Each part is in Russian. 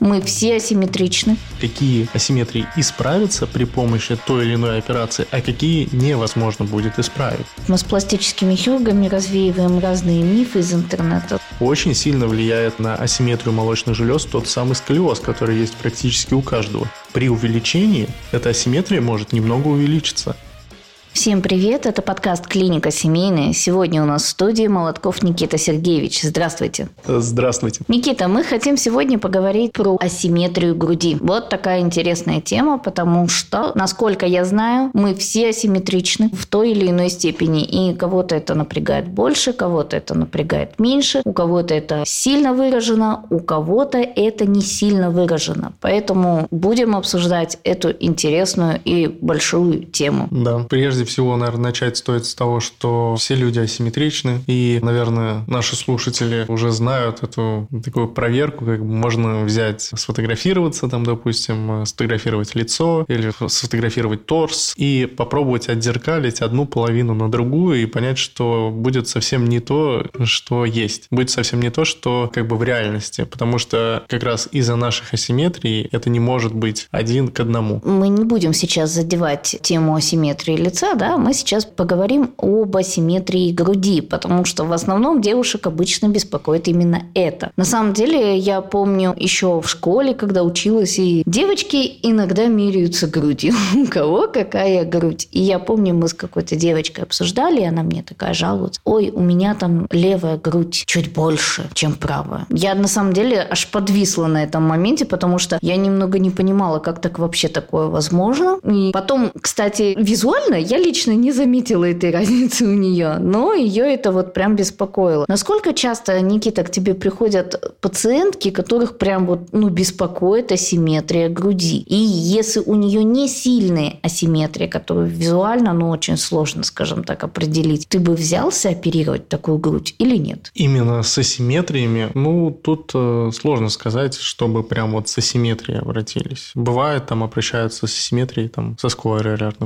Мы все асимметричны. Какие асимметрии исправятся при помощи той или иной операции, а какие невозможно будет исправить. Мы с пластическими хирургами развеиваем разные мифы из интернета. Очень сильно влияет на асимметрию молочных желез тот самый сколиоз, который есть практически у каждого. При увеличении эта асимметрия может немного увеличиться. Всем привет, это подкаст «Клиника семейная». Сегодня у нас в студии Молотков Никита Сергеевич. Здравствуйте. Здравствуйте. Никита, мы хотим сегодня поговорить про асимметрию груди. Вот такая интересная тема, потому что, насколько я знаю, мы все асимметричны в той или иной степени. И кого-то это напрягает больше, кого-то это напрягает меньше, у кого-то это сильно выражено, у кого-то это не сильно выражено. Поэтому будем обсуждать эту интересную и большую тему. Да, прежде Прежде всего, наверное, начать стоит с того, что все люди асимметричны, и, наверное, наши слушатели уже знают эту такую проверку, как можно взять, сфотографироваться, там, допустим, сфотографировать лицо или сфотографировать торс и попробовать отзеркалить одну половину на другую и понять, что будет совсем не то, что есть. Будет совсем не то, что как бы в реальности, потому что как раз из-за наших асимметрий это не может быть один к одному. Мы не будем сейчас задевать тему асимметрии лица, да, мы сейчас поговорим об асимметрии груди, потому что в основном девушек обычно беспокоит именно это. На самом деле, я помню еще в школе, когда училась, и девочки иногда меряются грудью. У кого какая грудь. И я помню, мы с какой-то девочкой обсуждали, и она мне такая жалуется. Ой, у меня там левая грудь чуть больше, чем правая. Я на самом деле аж подвисла на этом моменте, потому что я немного не понимала, как так вообще такое возможно. И потом, кстати, визуально я лично не заметила этой разницы у нее, но ее это вот прям беспокоило. Насколько часто, Никита, к тебе приходят пациентки, которых прям вот, ну, беспокоит асимметрия груди? И если у нее не сильная асимметрия, которую визуально, ну, очень сложно, скажем так, определить, ты бы взялся оперировать такую грудь или нет? Именно с асимметриями, ну, тут э, сложно сказать, чтобы прям вот с асимметрией обратились. Бывает, там обращаются с асимметрией, там, сосково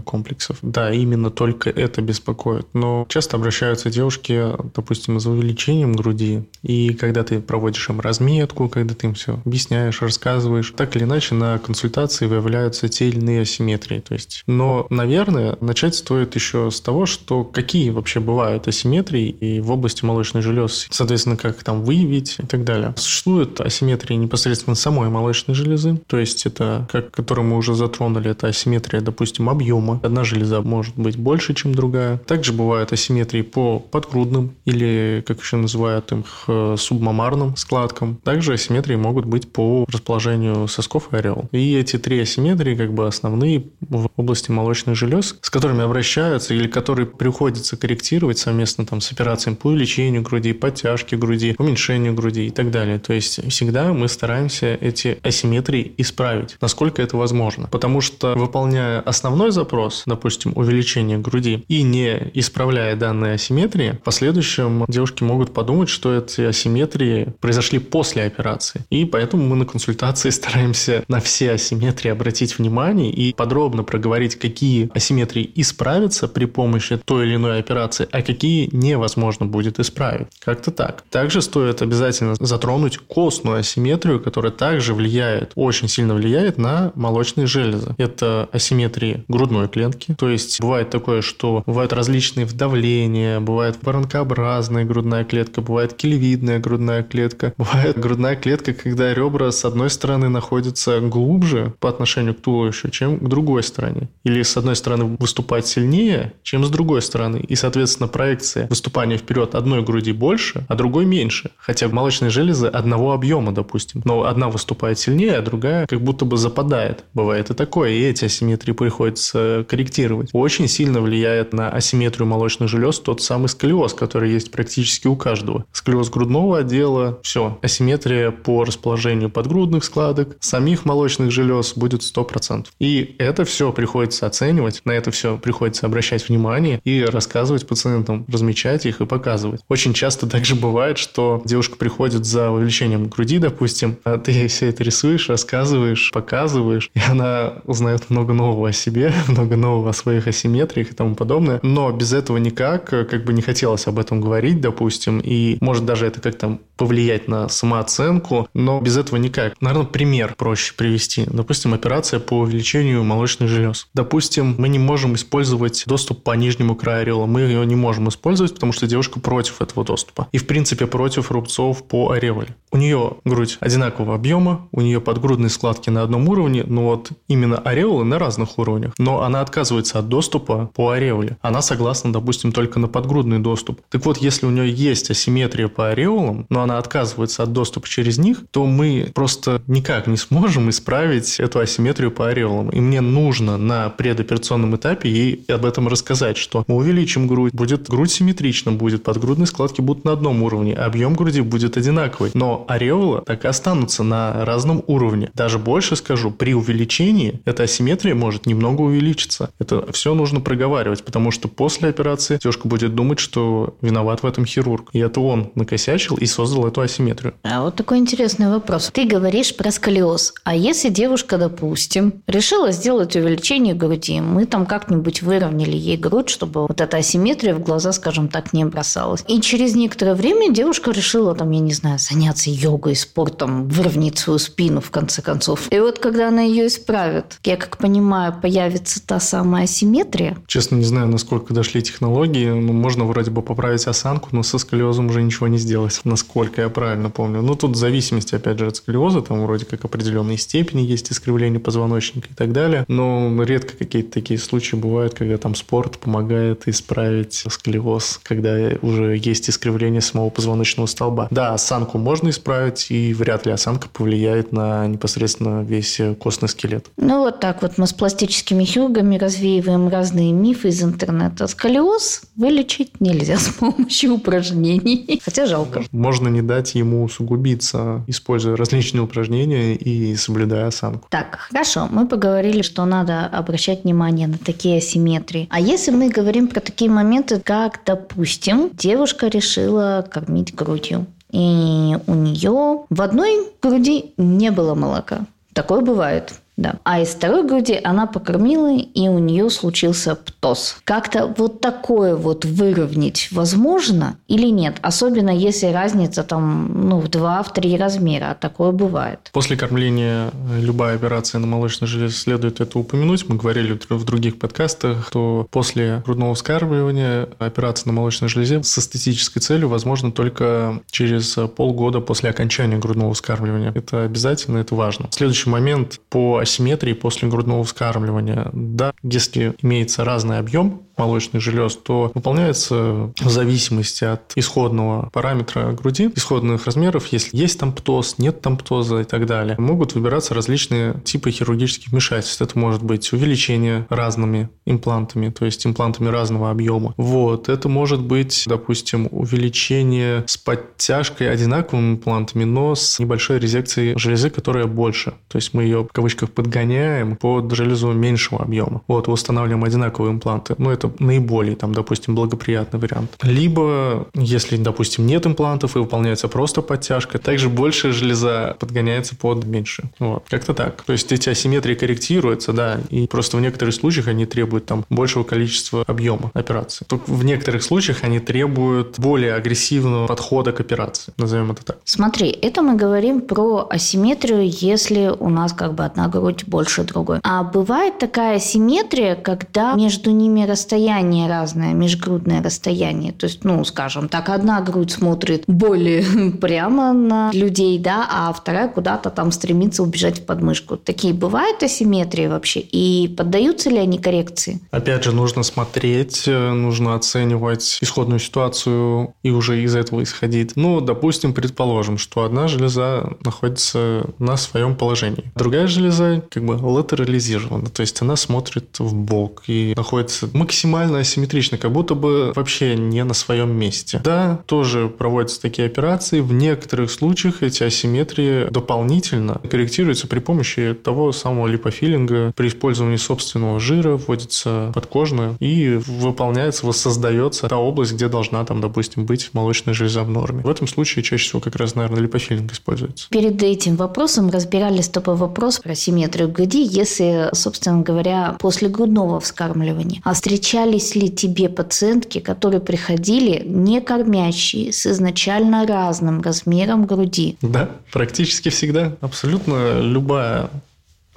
комплексов. Да, и именно только это беспокоит. Но часто обращаются девушки, допустим, за увеличением груди, и когда ты проводишь им разметку, когда ты им все объясняешь, рассказываешь, так или иначе на консультации выявляются те или иные асимметрии. То есть, но, наверное, начать стоит еще с того, что какие вообще бывают асимметрии и в области молочной железы, соответственно, как там выявить и так далее. Существует асимметрия непосредственно самой молочной железы, то есть это, как, которую мы уже затронули, это асимметрия, допустим, объема. Одна железа может может быть больше, чем другая. Также бывают асимметрии по подгрудным или, как еще называют их, э, субмамарным складкам. Также асимметрии могут быть по расположению сосков и ореол. И эти три асимметрии как бы основные в области молочных желез, с которыми обращаются или которые приходится корректировать совместно там, с операциями по увеличению груди, подтяжке груди, уменьшению груди и так далее. То есть всегда мы стараемся эти асимметрии исправить, насколько это возможно. Потому что выполняя основной запрос, допустим, увеличение увеличения груди и не исправляя данные асимметрии, в последующем девушки могут подумать, что эти асимметрии произошли после операции. И поэтому мы на консультации стараемся на все асимметрии обратить внимание и подробно проговорить, какие асимметрии исправятся при помощи той или иной операции, а какие невозможно будет исправить. Как-то так. Также стоит обязательно затронуть костную асимметрию, которая также влияет, очень сильно влияет на молочные железы. Это асимметрии грудной клетки, то есть бывает бывает такое, что бывают различные вдавления, бывает воронкообразная грудная клетка, бывает килевидная грудная клетка, бывает грудная клетка, когда ребра с одной стороны находятся глубже по отношению к туловищу, чем к другой стороне. Или с одной стороны выступать сильнее, чем с другой стороны. И, соответственно, проекция выступания вперед одной груди больше, а другой меньше. Хотя молочные железы одного объема, допустим. Но одна выступает сильнее, а другая как будто бы западает. Бывает и такое. И эти асимметрии приходится корректировать. Очень очень сильно влияет на асимметрию молочных желез тот самый сколиоз, который есть практически у каждого. Сколиоз грудного отдела, все, асимметрия по расположению подгрудных складок, самих молочных желез будет 100%. И это все приходится оценивать, на это все приходится обращать внимание и рассказывать пациентам, размечать их и показывать. Очень часто также бывает, что девушка приходит за увеличением груди, допустим, а ты все это рисуешь, рассказываешь, показываешь, и она узнает много нового о себе, много нового о своих асимметриях, асимметриях и тому подобное. Но без этого никак, как бы не хотелось об этом говорить, допустим, и может даже это как-то повлиять на самооценку, но без этого никак. Наверное, пример проще привести. Допустим, операция по увеличению молочных желез. Допустим, мы не можем использовать доступ по нижнему краю ореола. Мы ее не можем использовать, потому что девушка против этого доступа. И, в принципе, против рубцов по ореоле. У нее грудь одинакового объема, у нее подгрудные складки на одном уровне, но вот именно ореолы на разных уровнях. Но она отказывается от доступа по ореоле. Она согласна, допустим, только на подгрудный доступ. Так вот, если у нее есть асимметрия по ореолам, но она отказывается от доступа через них, то мы просто никак не сможем исправить эту асимметрию по ореолам. И мне нужно на предоперационном этапе ей об этом рассказать, что мы увеличим грудь, будет грудь симметрична, будет подгрудные складки будут на одном уровне, объем груди будет одинаковый. Но ореола так и останутся на разном уровне. Даже больше скажу, при увеличении эта асимметрия может немного увеличиться. Это все нужно проговаривать, потому что после операции девушка будет думать, что виноват в этом хирург. И это он накосячил и создал эту асимметрию. А вот такой интересный вопрос. Ты говоришь про сколиоз. А если девушка, допустим, решила сделать увеличение груди, мы там как-нибудь выровняли ей грудь, чтобы вот эта асимметрия в глаза, скажем так, не бросалась. И через некоторое время девушка решила, там, я не знаю, заняться йогой, спортом, выровнять свою спину, в конце концов. И вот когда она ее исправит, я как понимаю, появится та самая асимметрия. Честно, не знаю, насколько дошли технологии. Ну, можно вроде бы поправить осанку, но со сколиозом уже ничего не сделать, насколько я правильно помню. Ну, тут в зависимости, опять же, от сколиоза, там вроде как определенные степени есть искривления позвоночника и так далее. Но редко какие-то такие случаи бывают, когда там спорт помогает исправить сколиоз, когда уже есть искривление самого позвоночного столба. Да, осанку можно исправить, и вряд ли осанка повлияет на непосредственно весь костный скелет. Ну, вот так вот мы с пластическими хирургами развеиваем разные мифы из интернета. Сколиоз вылечить нельзя с помощью упражнений. Хотя жалко. Можно не дать ему усугубиться, используя различные упражнения и соблюдая осанку. Так, хорошо. Мы поговорили, что надо обращать внимание на такие асимметрии. А если мы говорим про такие моменты, как, допустим, девушка решила кормить грудью, и у нее в одной груди не было молока. Такое бывает. Да. А из второй груди она покормила, и у нее случился птоз. Как-то вот такое вот выровнять возможно или нет? Особенно если разница там ну, в два, в три размера. А такое бывает. После кормления любая операция на молочной железе следует это упомянуть. Мы говорили в других подкастах, что после грудного вскармливания операция на молочной железе с эстетической целью возможно только через полгода после окончания грудного вскармливания. Это обязательно, это важно. Следующий момент по асимметрии после грудного вскармливания. Да, если имеется разный объем молочных желез, то выполняется в зависимости от исходного параметра груди, исходных размеров, если есть там птоз, нет там птоза и так далее. Могут выбираться различные типы хирургических вмешательств. Это может быть увеличение разными имплантами, то есть имплантами разного объема. Вот. Это может быть, допустим, увеличение с подтяжкой одинаковыми имплантами, но с небольшой резекцией железы, которая больше. То есть мы ее в кавычках подгоняем под железу меньшего объема. Вот, устанавливаем одинаковые импланты. Но это это наиболее, там, допустим, благоприятный вариант. Либо, если, допустим, нет имплантов и выполняется просто подтяжка, также большая железа подгоняется под меньшую. Вот. Как-то так. То есть эти асимметрии корректируются, да, и просто в некоторых случаях они требуют там большего количества объема операции. Только в некоторых случаях они требуют более агрессивного подхода к операции, назовем это так. Смотри, это мы говорим про асимметрию, если у нас как бы одна грудь больше другой. А бывает такая асимметрия, когда между ними расстояние расстояние разное, межгрудное расстояние. То есть, ну, скажем так, одна грудь смотрит более прямо на людей, да, а вторая куда-то там стремится убежать в подмышку. Такие бывают асимметрии вообще? И поддаются ли они коррекции? Опять же, нужно смотреть, нужно оценивать исходную ситуацию и уже из этого исходить. Ну, допустим, предположим, что одна железа находится на своем положении. Другая железа как бы латерализирована, то есть она смотрит в бок и находится максимально максимально асимметрично, как будто бы вообще не на своем месте. Да, тоже проводятся такие операции. В некоторых случаях эти асимметрии дополнительно корректируются при помощи того самого липофилинга. При использовании собственного жира вводится подкожное и выполняется, воссоздается та область, где должна там, допустим, быть молочная железа в норме. В этом случае чаще всего как раз, наверное, липофилинг используется. Перед этим вопросом разбирали стопы вопрос про симметрию груди, если, собственно говоря, после грудного вскармливания. А встречались ли тебе пациентки, которые приходили не кормящие, с изначально разным размером груди? Да, практически всегда. Абсолютно любая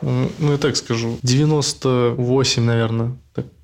ну, я так скажу, 98, наверное,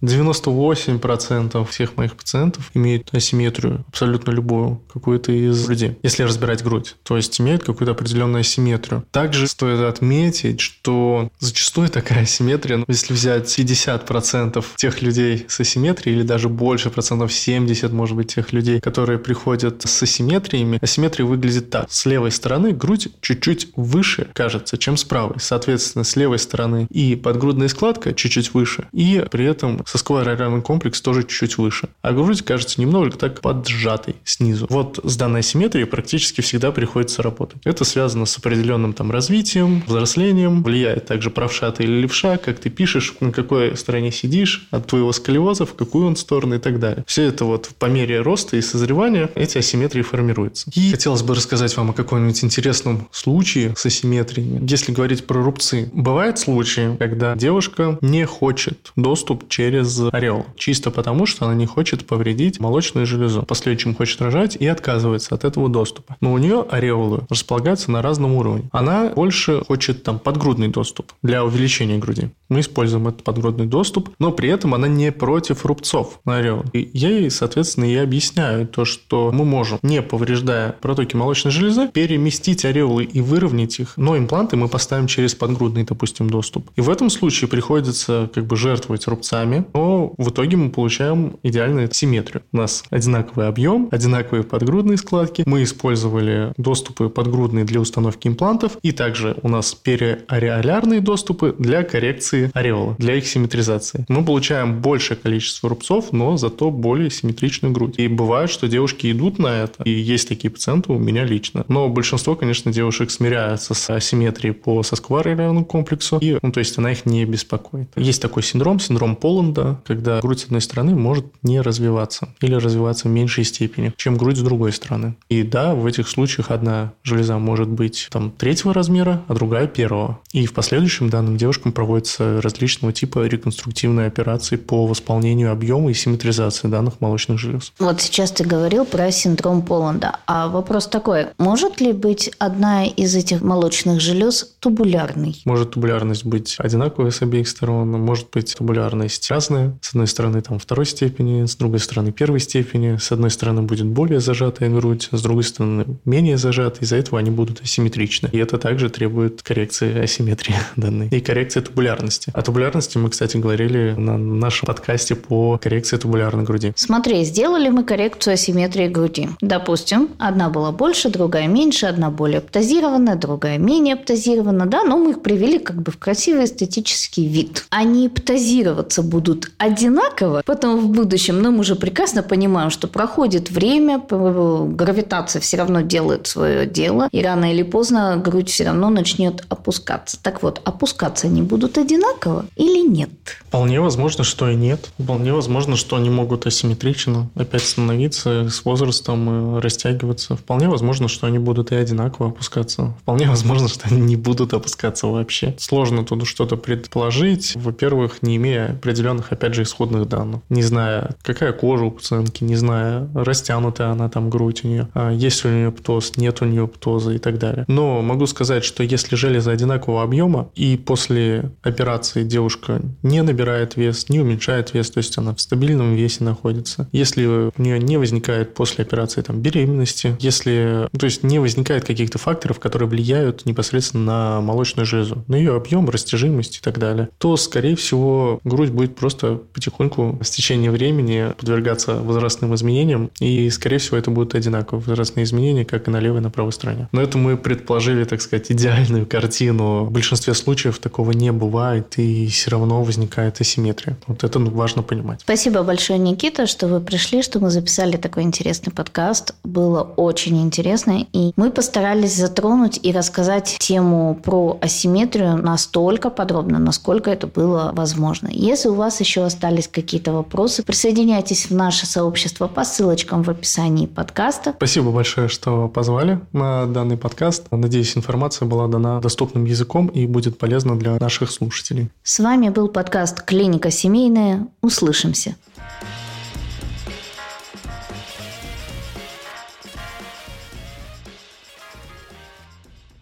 98% всех моих пациентов имеют асимметрию, абсолютно любую, какую-то из груди, если разбирать грудь. То есть имеют какую-то определенную асимметрию. Также стоит отметить, что зачастую такая асимметрия, ну, если взять 50% тех людей с асимметрией, или даже больше процентов, 70, может быть, тех людей, которые приходят с асимметриями, асимметрия выглядит так. С левой стороны грудь чуть-чуть выше, кажется, чем с правой. Соответственно, с левой стороны и подгрудная складка чуть-чуть выше, и при этом этом сосковой аэрограммный комплекс тоже чуть-чуть выше. А грудь кажется немного так поджатой снизу. Вот с данной симметрией практически всегда приходится работать. Это связано с определенным там развитием, взрослением, влияет также правша ты или левша, как ты пишешь, на какой стороне сидишь, от твоего сколиоза, в какую он сторону и так далее. Все это вот по мере роста и созревания эти асимметрии формируются. И хотелось бы рассказать вам о каком-нибудь интересном случае с асимметрией. Если говорить про рубцы, бывают случаи, когда девушка не хочет доступ через ореол. Чисто потому, что она не хочет повредить молочную железу. В последующем хочет рожать и отказывается от этого доступа. Но у нее ореолы располагаются на разном уровне. Она больше хочет там подгрудный доступ для увеличения груди. Мы используем этот подгрудный доступ, но при этом она не против рубцов на ореол. И я ей, соответственно, и объясняю то, что мы можем, не повреждая протоки молочной железы, переместить ореолы и выровнять их, но импланты мы поставим через подгрудный, допустим, доступ. И в этом случае приходится как бы жертвовать рубцами сами, но в итоге мы получаем идеальную симметрию. У нас одинаковый объем, одинаковые подгрудные складки. Мы использовали доступы подгрудные для установки имплантов, и также у нас периареолярные доступы для коррекции ореола, для их симметризации. Мы получаем большее количество рубцов, но зато более симметричную грудь. И бывает, что девушки идут на это, и есть такие пациенты у меня лично. Но большинство, конечно, девушек смиряются с асимметрией по сосково комплексу, и, ну, то есть она их не беспокоит. Есть такой синдром, синдром Пола, Холланда, когда грудь с одной стороны может не развиваться или развиваться в меньшей степени, чем грудь с другой стороны. И да, в этих случаях одна железа может быть там третьего размера, а другая первого. И в последующем данным девушкам проводятся различного типа реконструктивные операции по восполнению объема и симметризации данных молочных желез. Вот сейчас ты говорил про синдром Поланда. А вопрос такой, может ли быть одна из этих молочных желез тубулярной? Может тубулярность быть одинаковой с обеих сторон, может быть тубулярность есть разные. С одной стороны, там второй степени, с другой стороны, первой степени. С одной стороны, будет более зажатая грудь, с другой стороны, менее зажатая. Из-за этого они будут асимметричны. И это также требует коррекции асимметрии данной. И коррекции тубулярности. О тубулярности мы, кстати, говорили на нашем подкасте по коррекции тубулярной груди. Смотри, сделали мы коррекцию асимметрии груди. Допустим, одна была больше, другая меньше, одна более аптозированная, другая менее аптозированная, да, но мы их привели как бы в красивый эстетический вид. А не аптозироваться будут одинаково потом в будущем, но мы уже прекрасно понимаем, что проходит время, гравитация все равно делает свое дело, и рано или поздно грудь все равно начнет опускаться. Так вот, опускаться они будут одинаково или нет? Вполне возможно, что и нет. Вполне возможно, что они могут асимметрично опять становиться с возрастом и растягиваться. Вполне возможно, что они будут и одинаково опускаться. Вполне возможно, что они не будут опускаться вообще. Сложно тут что-то предположить. Во-первых, не имея определенного определенных, опять же, исходных данных. Не зная, какая кожа у пациентки, не зная, растянутая она там грудь у нее, а есть ли у нее птоз, нет у нее птоза и так далее. Но могу сказать, что если железа одинакового объема, и после операции девушка не набирает вес, не уменьшает вес, то есть она в стабильном весе находится, если у нее не возникает после операции там беременности, если, то есть не возникает каких-то факторов, которые влияют непосредственно на молочную железу, на ее объем, растяжимость и так далее, то, скорее всего, грудь будет будет просто потихоньку с течением времени подвергаться возрастным изменениям, и, скорее всего, это будут одинаковые возрастные изменения, как и на левой и на правой стороне. Но это мы предположили, так сказать, идеальную картину. В большинстве случаев такого не бывает, и все равно возникает асимметрия. Вот это важно понимать. Спасибо большое, Никита, что вы пришли, что мы записали такой интересный подкаст. Было очень интересно, и мы постарались затронуть и рассказать тему про асимметрию настолько подробно, насколько это было возможно. Если у вас еще остались какие-то вопросы, присоединяйтесь в наше сообщество по ссылочкам в описании подкаста. Спасибо большое, что позвали на данный подкаст. Надеюсь, информация была дана доступным языком и будет полезна для наших слушателей. С вами был подкаст «Клиника семейная». Услышимся.